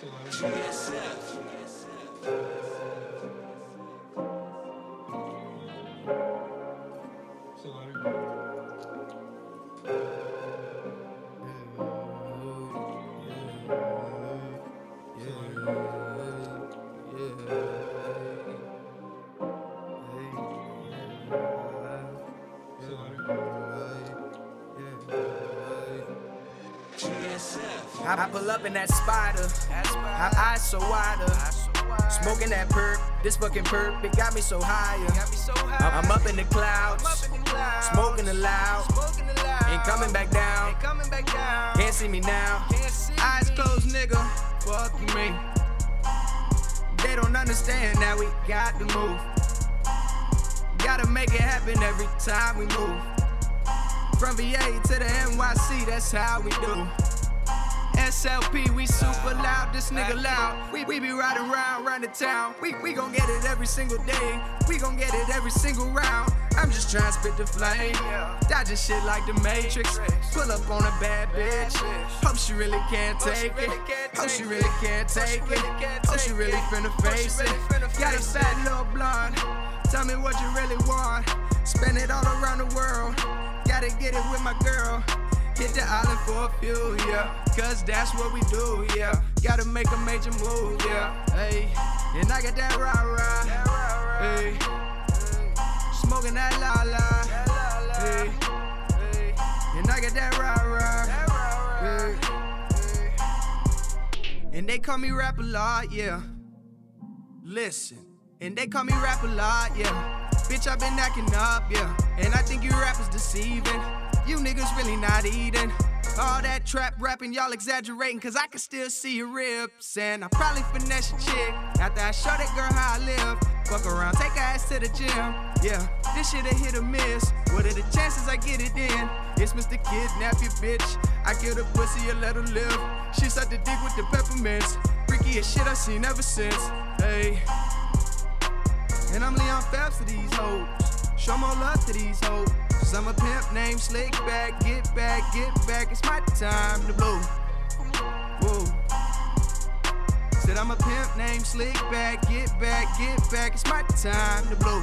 GSF. GSF. É I pull up in that spider, her eyes so wider. Smoking that perp, this fucking perp, it got me so higher. I'm up in the clouds, smoking aloud. Ain't coming back down, can't see me now. Eyes closed, nigga, fuck me. They don't understand that we got to move. Gotta make it happen every time we move. From VA to the NYC, that's how we do. SLP, we super loud, this nigga loud. We, we be riding around, round the town. We, we gon' get it every single day. We gon' get it every single round. I'm just trying to spit the flame. Dodging shit like the Matrix. Pull up on a bad bitch. Hope she really can't take it. Hope she really can't take it. Hope she really finna face it. Got a fat little blonde. Tell me what you really want. Spend it all around the world. Gotta get it with my girl. Hit the island for a few, yeah. Cause that's what we do, yeah. Gotta make a major move, yeah. Hey, and I got that rah rah. Hey, smoking that la la. Hey, and I got that rah rah. Hey. And they call me rap a lot, yeah. Listen, and they call me rap a lot, yeah. Bitch, i been acting up, yeah. And I think you rappers deceiving. You niggas really not eating. All that trap rapping, y'all exaggerating, cause I can still see your ribs. And I probably finesse your chick after I show that girl how I live. Fuck around, take her ass to the gym. Yeah, this shit a hit or miss. What are the chances I get it in? It's Mr. Kidnap your bitch. I kill the pussy and let her live. She sucked the dick with the peppermints. Freakiest shit I seen ever since. Hey. And I'm Leon Phelps to these hoes. Show more love to these hoes. Cause I'm a pimp named Slick Back. Get back, get back. It's my time to blow. Whoa. Said I'm a pimp named Slick Back. Get back, get back. It's my time to blow.